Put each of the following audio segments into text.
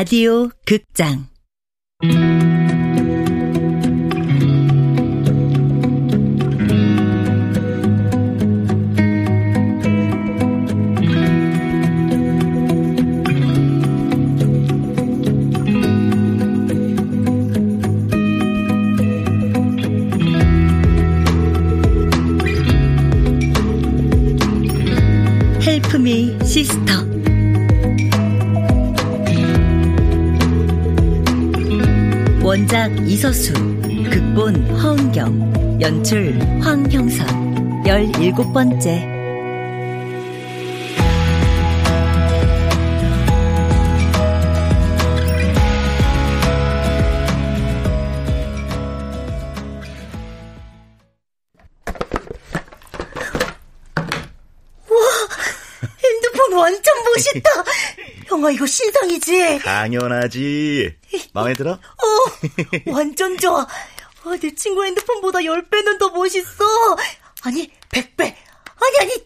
라디오 극장. 헬프미 시스터 원작 이서수 극본 허은경 연출 황형선 열일곱 번째 멋있다. 형아 이거 신상이지? 당연하지. 마음에 들어? 어, 완전 좋아. 어, 내 친구 핸드폰보다 10배는 더 멋있어. 아니, 100배. 아니, 아니,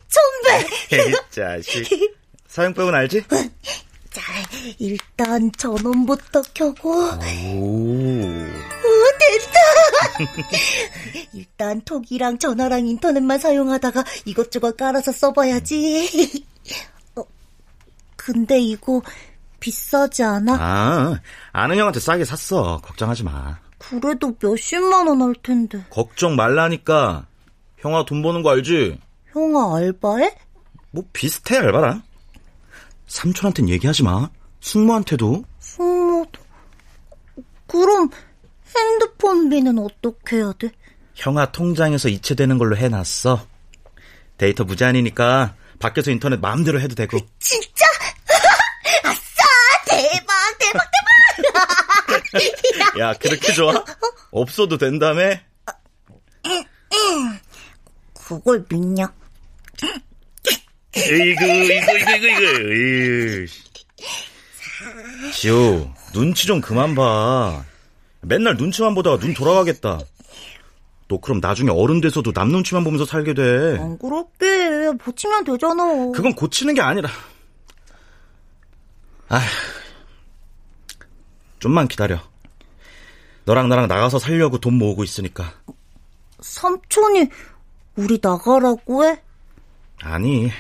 1000배. 자식. 사용법은 알지? 자, 일단 전원부터 켜고. 오. 오, 됐다. 일단 톡이랑 전화랑 인터넷만 사용하다가 이것저것 깔아서 써봐야지. 어, 근데 이거 비싸지 않아? 아, 아는 형한테 싸게 샀어. 걱정하지 마. 그래도 몇십만 원 할 텐데. 걱정 말라니까. 형아 돈 버는 거 알지? 형아 알바해? 뭐 비슷해 알바랑. 삼촌한텐 얘기하지 마. 숙모한테도. 숙모도. 그럼 핸드폰비는 어떻게 해야 돼? 형아 통장에서 이체되는 걸로 해놨어. 데이터 무제한이니까 밖에서 인터넷 마음대로 해도 되고. 진짜? 아싸! 대박, 대박, 대박! 야, 그렇게 좋아? 없어도 된다며? 그걸 믿냐? 이거, 이거, 이거, 이거, 이거. 지호, 눈치 좀 그만 봐. 맨날 눈치만 보다가 눈 돌아가겠다. 너 그럼 나중에 어른 돼서도 남 눈치만 보면서 살게 돼. 안 그럴게. 고치면 되잖아. 그건 고치는 게 아니라. 아, 좀만 기다려. 너랑 나랑 나가서 살려고 돈 모으고 있으니까. 삼촌이 우리 나가라고 해? 아니.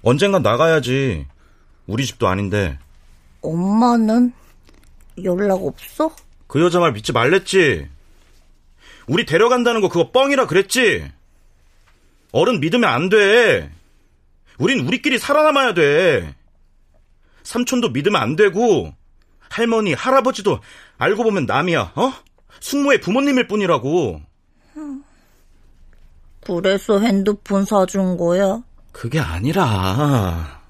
언젠간 나가야지. 우리 집도 아닌데. 엄마는 연락 없어? 그 여자 말 믿지 말랬지. 우리 데려간다는 거 그거 뻥이라 그랬지. 어른 믿으면 안 돼. 우린 우리끼리 살아남아야 돼. 삼촌도 믿으면 안 되고 할머니, 할아버지도 알고 보면 남이야. 어? 숙모의 부모님일 뿐이라고. 그래서 핸드폰 사준 거야? 그게 아니라.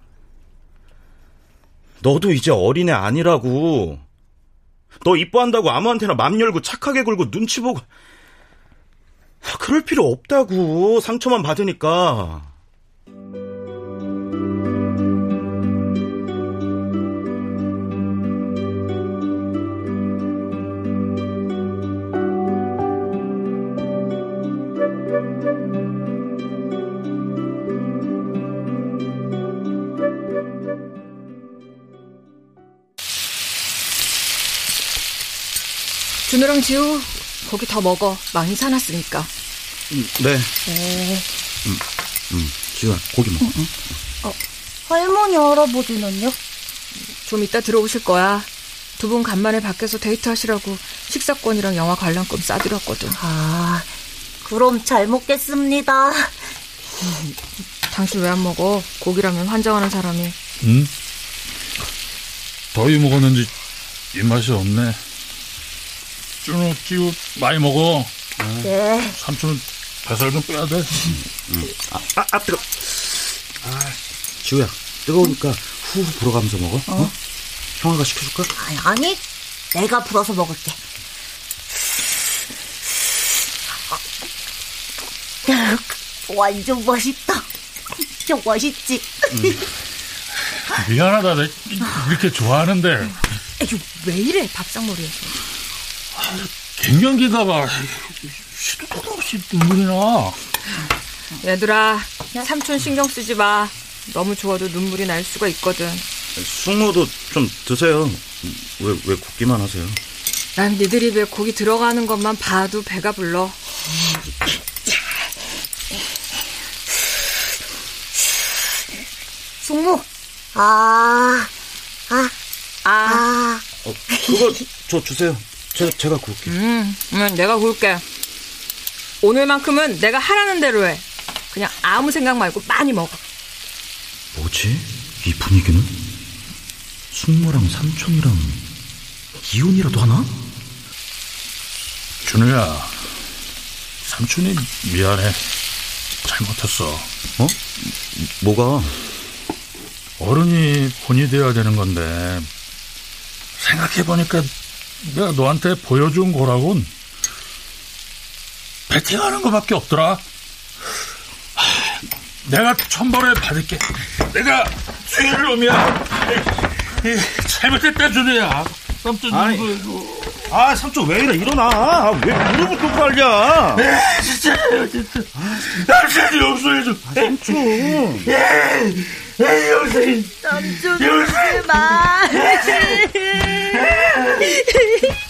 너도 이제 어린애 아니라고. 너 이뻐한다고 아무한테나 맘 열고 착하게 굴고 눈치 보고. 그럴 필요 없다고. 상처만 받으니까. 준우랑 지우 고기 더 먹어. 많이 사놨으니까. 음, 네. 네. 음, 음, 지우야, 고기 먹어. 응? 어, 할머니, 할아버지는요? 좀 이따 들어오실 거야. 두 분 간만에 밖에서 데이트하시라고 식사권이랑 영화 관람권 싸드렸거든. 아, 그럼 잘 먹겠습니다. 당신 왜 안 먹어? 고기라면 환장하는 사람이. 응? 더위 먹었는지 입맛이 없네. 준호, 지우 많이 먹어. 네. 삼촌은 배살 좀 빼야 돼. 응. 아, 아, 아, 뜨거. 아, 지우야, 뜨거우니까 후 불어가면서 먹어. 어? 어? 형아가 시켜줄까? 아니, 아니, 내가 불어서 먹을게. 완전 맛있다. 좀 맛있지? 음. 미안하다. 내 이렇게 좋아하는데. 에휴, 왜 이래, 밥상머리에서. 갱년기가 봐. 시도 없이 눈물이 나. 얘들아, 삼촌 신경 쓰지 마. 너무 좋아도 눈물이 날 수가 있거든. 숙모도 좀 드세요. 왜, 왜 굽기만 하세요? 난 니들 입에 고기 들어가는 것만 봐도 배가 불러. 숙모. 아, 아, 아. 어, 그거 저 주세요. 제가, 제가 구울게요. 음, 음, 내가 구울게. 오늘만큼은 내가 하라는 대로 해. 그냥 아무 생각 말고 많이 먹어. 뭐지? 이 분위기는? 숙모랑 삼촌이랑 이혼이라도 하나? 준우야, 삼촌이 미안해. 잘못했어. 어? 뭐가? 어른이 본이 돼야 되는 건데 생각해보니까 내가 너한테 보여준 거라곤 배팅하는 거밖에 없더라. 하, 내가 천벌을 받을게. 내가 죄를 놈이야. 잘못했다 준우야. 삼촌. 누구 아, 삼촌 왜 이래? 일어나. 아, 왜 무릎을 꿇고 알냐? 진짜 진짜 남편이 용서해줘. 삼촌. 삼촌 울지 마.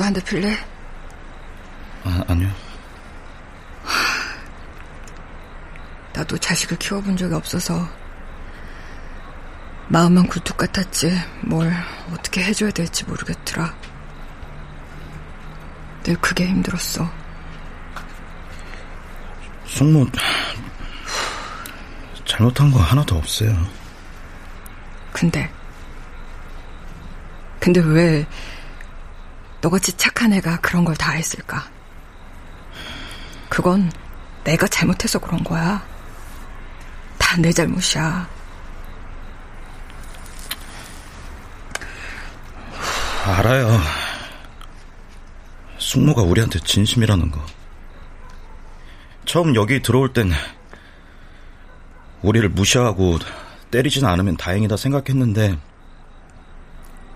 너도 한 대 필래? 아, 아니요. 나도 자식을 키워본 적이 없어서 마음만 굴뚝 같았지 뭘 어떻게 해줘야 될지 모르겠더라. 늘 그게 힘들었어. 숙모, 잘못한 거 하나도 없어요. 근데 근데 왜 너같이 착한 애가 그런 걸 다 했을까? 그건 내가 잘못해서 그런 거야. 다 내 잘못이야. 알아요. 숙모가 우리한테 진심이라는 거. 처음 여기 들어올 땐 우리를 무시하고 때리진 않으면 다행이다 생각했는데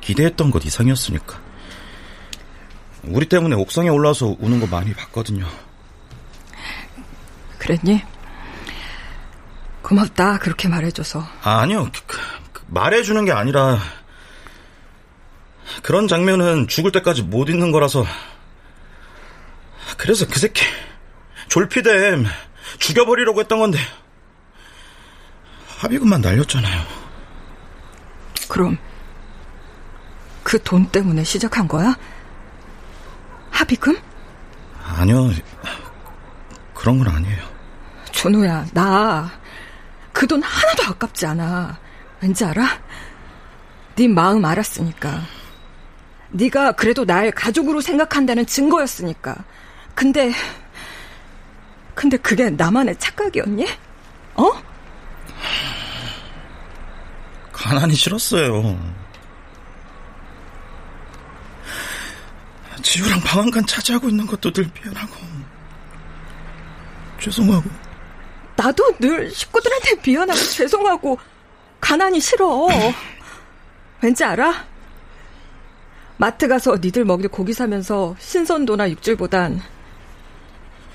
기대했던 것 이상이었으니까. 우리 때문에 옥상에 올라와서 우는 거 많이 봤거든요. 그랬니? 고맙다 그렇게 말해줘서. 아, 아니요. 그, 그, 말해주는 게 아니라 그런 장면은 죽을 때까지 못 잊는 거라서 그래서 그 새끼 졸피뎀 죽여버리려고 했던 건데 합의금만 날렸잖아요. 그럼 그 돈 때문에 시작한 거야? 합의금? 아니요. 그런 건 아니에요. 준호야, 나 그 돈 하나도 아깝지 않아. 왠지 알아? 네 마음 알았으니까. 네가 그래도 날 가족으로 생각한다는 증거였으니까. 근데 근데 그게 나만의 착각이었니? 어? 가난이 싫었어요. 지우랑 방한칸 차지하고 있는 것도 늘 미안하고 죄송하고 나도 늘 식구들한테 미안하고 죄송하고 가난이 싫어. 왠지 알아? 마트 가서 니들 먹일 고기 사면서 신선도나 육질보단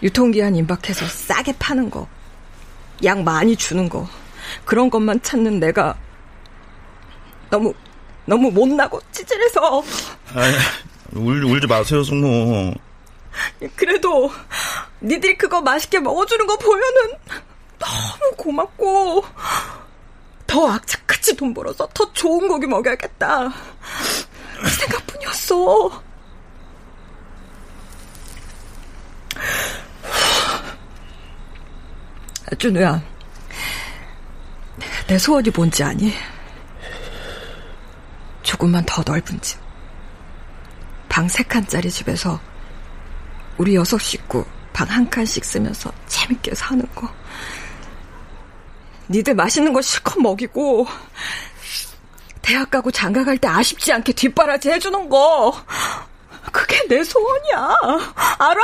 유통기한 임박해서 싸게 파는 거, 양 많이 주는 거, 그런 것만 찾는 내가 너무, 너무 못나고 찌질해서. 아이, 울, 울지 마세요, 숙모. 그래도 니들이 그거 맛있게 먹어주는 거 보면은 너무 고맙고 더 악착같이 돈 벌어서 더 좋은 고기 먹여야겠다. 그 생각뿐이었어. 준우야, 내 소원이 뭔지 아니? 조금만 더 넓은 집. 방 세 칸짜리 집에서 우리 여섯 식구 방 한 칸씩 쓰면서 재밌게 사는 거. 니들 맛있는 거 실컷 먹이고 대학 가고 장가 갈 때 아쉽지 않게 뒷바라지 해주는 거 그게 내 소원이야 알아?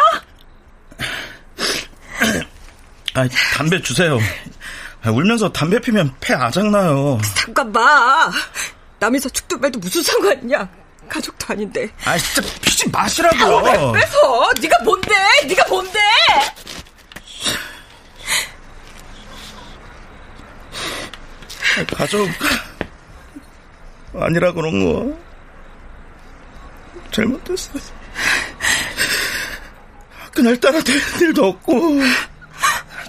아, 담배 주세요. 울면서 담배 피면 폐 아작나요. 잠깐만. 남이서 축두배도 무슨 상관이냐? 가족도 아닌데. 아, 진짜 피지 마시라고요. 아, 왜 뺏어? 네가 뭔데? 네가 뭔데? 가족 아니라 그런 거 잘못했어. 그날따라 될 일도 없고.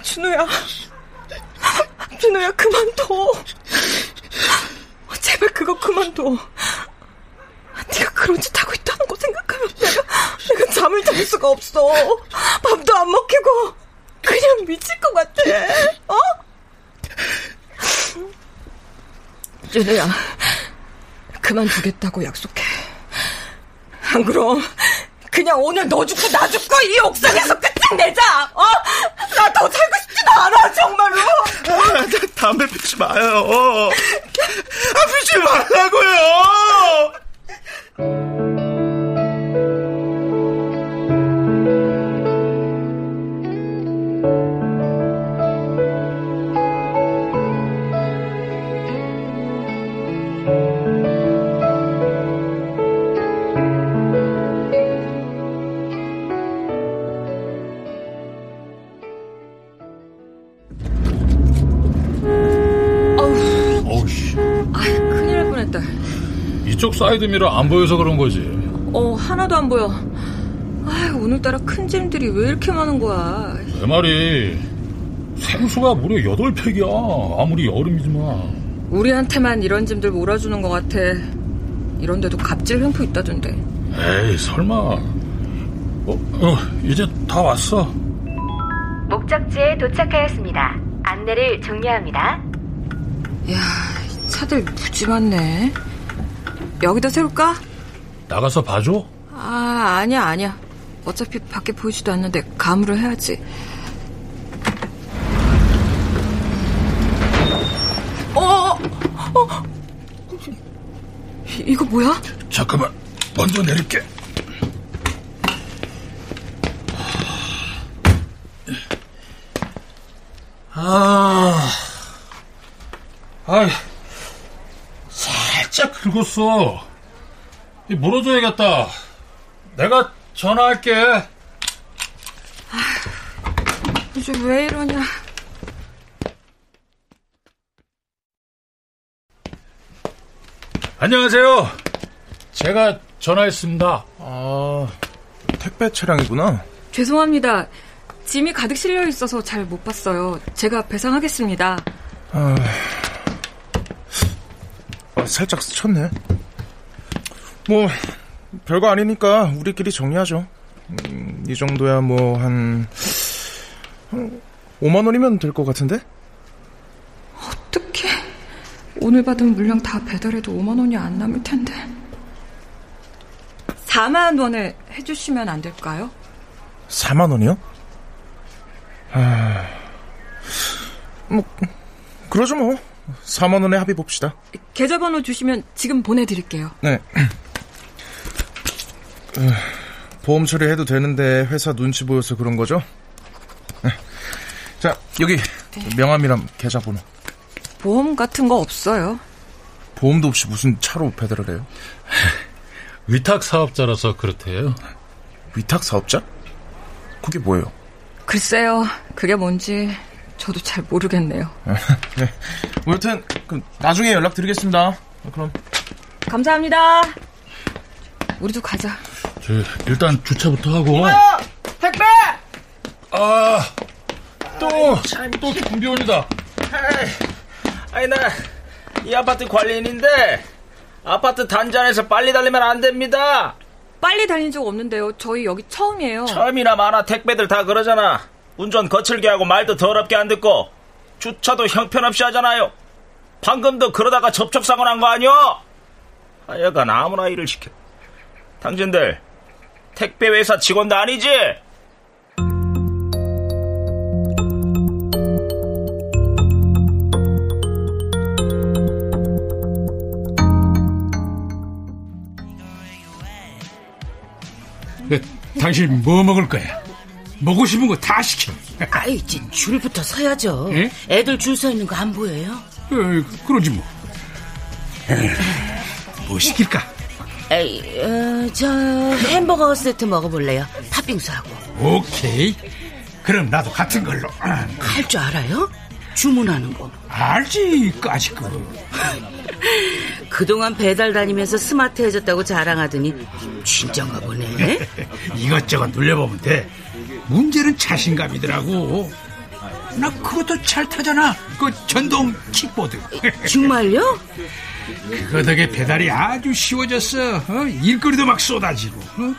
준우야, 준우야 그만둬. 제발 그거 그만둬. 그런 짓 하고 있다는 거 생각하면 내가 내가 잠을 잘 수가 없어. 밥도 안 먹히고 그냥 미칠 것 같아. 어? 준우야, 그만두겠다고 약속해. 안 그럼 그냥 오늘 너 죽고 나 죽고 이 옥상에서 끝장내자. 어? 나 더 살고 싶지도 않아 정말로. 아, 담배 피지 마요. 아, 피지 말라고요. 어 사이드 미러 안 보여서 그런 거지. 어, 하나도 안 보여. 아, 오늘따라 큰 짐들이 왜 이렇게 많은 거야? 내 말이 생수가 무려 8팩이야. 아무리 여름이지만. 우리한테만 이런 짐들 몰아주는 것 같아. 이런데도 갑질 횡포 있다던데. 에이, 설마. 어, 어, 이제 다 왔어. 목적지에 도착하였습니다. 안내를 종료합니다. 이야, 이 차들 무지 많네. 여기다 세울까? 나가서 봐줘? 아, 아니야, 아니야. 어차피 밖에 보이지도 않는데 가물을 해야지. 어, 어, 어. 이- 이거 뭐야? 잠깐만, 먼저 내릴게. 아, 아이, 긁었어. 이 물어줘야겠다. 내가 전화할게. 요즘 왜 이러냐. 안녕하세요. 제가 전화했습니다. 아, 택배 차량이구나. 죄송합니다. 짐이 가득 실려 있어서 잘 못 봤어요. 제가 배상하겠습니다. 아, 아, 살짝 스쳤네. 뭐, 별거 아니니까 우리끼리 정리하죠. 음, 이 정도야 뭐, 한, 한 5만 원이면 될 것 같은데? 어떡해. 오늘 받은 물량 다 배달해도 5만 원이 안 남을 텐데. 4만 원에 해주시면 안 될까요? 4만 원이요? 아, 뭐, 그러죠 뭐. 4만원에 합의 봅시다. 계좌번호 주시면 지금 보내드릴게요. 네. 어, 보험 처리해도 되는데 회사 눈치 보여서 그런 거죠? 네. 자, 여기 명함이랑 계좌번호. 보험 같은 거 없어요. 보험도 없이 무슨 차로 배달을 해요? 위탁 사업자라서 그렇대요. 위탁 사업자? 그게 뭐예요? 글쎄요. 그게 뭔지 저도 잘 모르겠네요. 네. 뭐 여튼 그럼 나중에 연락드리겠습니다. 그럼 감사합니다. 우리도 가자. 저 일단 주차부터 하고. 택배! 아, 또, 또 경비원이다. 아니 나 이 아파트 관리인인데 아파트 단지 안에서 빨리 달리면 안 됩니다. 빨리 달린 적 없는데요. 저희 여기 처음이에요. 처음이나 많아 택배들 다 그러잖아. 운전 거칠게 하고 말도 더럽게 안 듣고 주차도 형편없이 하잖아요. 방금도 그러다가 접촉사고 난 거 아니요? 하여간 아무나 일을 시켜. 당신들 택배 회사 직원도 아니지? 그 당신 뭐 먹을 거야? 먹고 싶은 거 다 시켜. 아이, 줄부터 서야죠. 예? 애들 줄 서 있는 거 안 보여요? 에, 그러지 뭐. 에, 뭐 시킬까? 에이, 어, 저 햄버거 세트 먹어볼래요. 팥빙수하고. 오케이. 그럼 나도 같은 걸로. 할 줄 알아요? 주문하는 거. 알지, 까짓 거. 그동안 배달 다니면서 스마트해졌다고 자랑하더니 진짠가 보네. 이것저것 눌려보면 돼. 문제는 자신감이더라고. 나 그것도 잘 타잖아. 그 전동 킥보드. 정말요? 그거 덕에 배달이 아주 쉬워졌어. 어? 일거리도 막 쏟아지고. 어?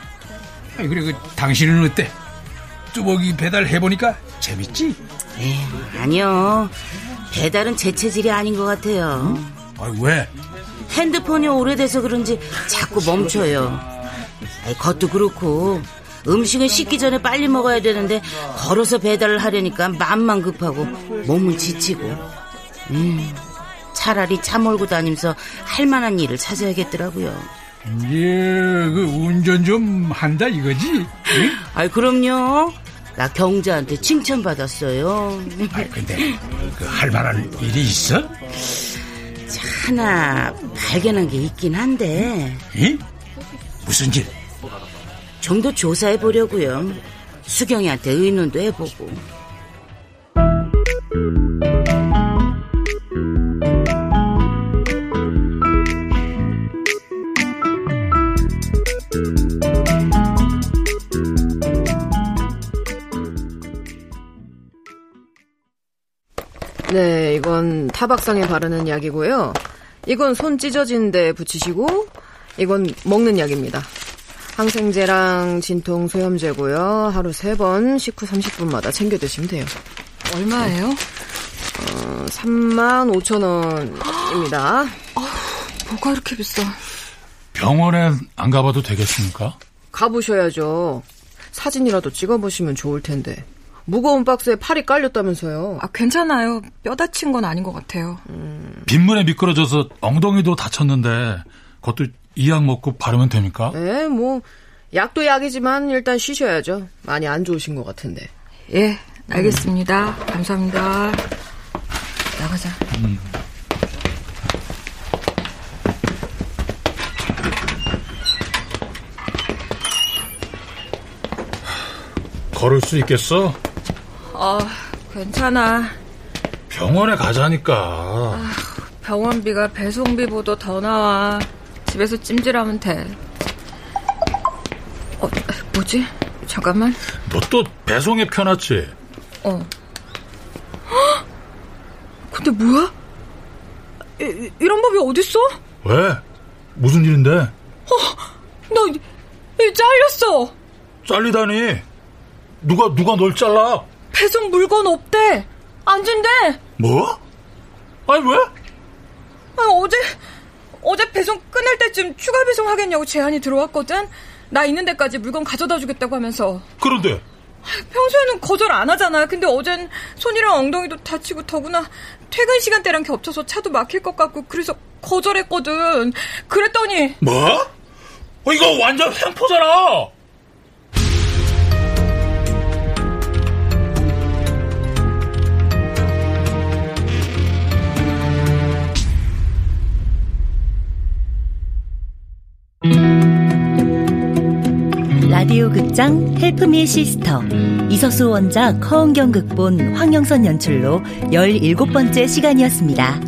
아니, 그래, 그, 당신은 어때? 뚜벅이 배달 해보니까 재밌지? 에휴, 아니요. 배달은 제 체질이 아닌 것 같아요. 아, 왜? 핸드폰이 오래돼서 그런지 자꾸 멈춰요. 아이, 그것도 그렇고 음식은 식기 전에 빨리 먹어야 되는데 걸어서 배달을 하려니까 마음만 급하고 몸은 지치고 음, 차라리 차 몰고 다니면서 할 만한 일을 찾아야겠더라고요. 예, 그 운전 좀 한다 이거지? 응? 아이 그럼요. 나 경자한테 칭찬받았어요. 아, 근데 그 할 만한 일이 있어? 하나 발견한 게 있긴 한데 이? 무슨 일? 좀더 조사해 보려고요. 수경이한테 의논도 해보고. 네, 이건 타박상에 바르는 약이고요. 이건 손 찢어진 데 붙이시고, 이건 먹는 약입니다. 항생제랑 진통 소염제고요. 하루 세번 식후 30분마다 챙겨 드시면 돼요. 얼마예요? 어, 3만 5천 원입니다. 뭐가 이렇게 비싸? 병원에 안 가봐도 되겠습니까? 가보셔야죠. 사진이라도 찍어보시면 좋을 텐데. 무거운 박스에 팔이 깔렸다면서요. 아, 괜찮아요. 뼈 다친 건 아닌 것 같아요. 빗물에 미끄러져서 엉덩이도 다쳤는데 그것도 이 약 먹고 바르면 됩니까? 네, 뭐 약도 약이지만 일단 쉬셔야죠. 많이 안 좋으신 것 같은데. 예, 알겠습니다. 감사합니다. 나가자. 걸을 수 있겠어? 아, 괜찮아. 병원에 가자니까. 병원비가 배송비보다 더 나와. 집에서 찜질하면 돼. 어, 뭐지? 잠깐만. 너 또 배송에 펴놨지? 어. 헉! 근데 뭐야? 이, 이런 법이 어딨어? 왜? 무슨 일인데? 나, 이, 잘렸어! 잘리다니. 누가 누가 널 잘라? 배송 물건 없대! 안 준대! 뭐? 아니 왜? 아, 어제, 어제 배송 끝날 때쯤 추가 배송 하겠냐고 제안이 들어왔거든? 나 있는 데까지 물건 가져다 주겠다고 하면서. 그런데 평소에는 거절 안 하잖아. 근데 어젠 손이랑 엉덩이도 다치고 더구나 퇴근 시간대랑 겹쳐서 차도 막힐 것 같고 그래서 거절했거든. 그랬더니 뭐? 어, 이거 완전 횡포잖아. 라디오 극장 Help Me Sister 이서수 원작 허은경 극본 황영선 연출로 17번째 시간이었습니다.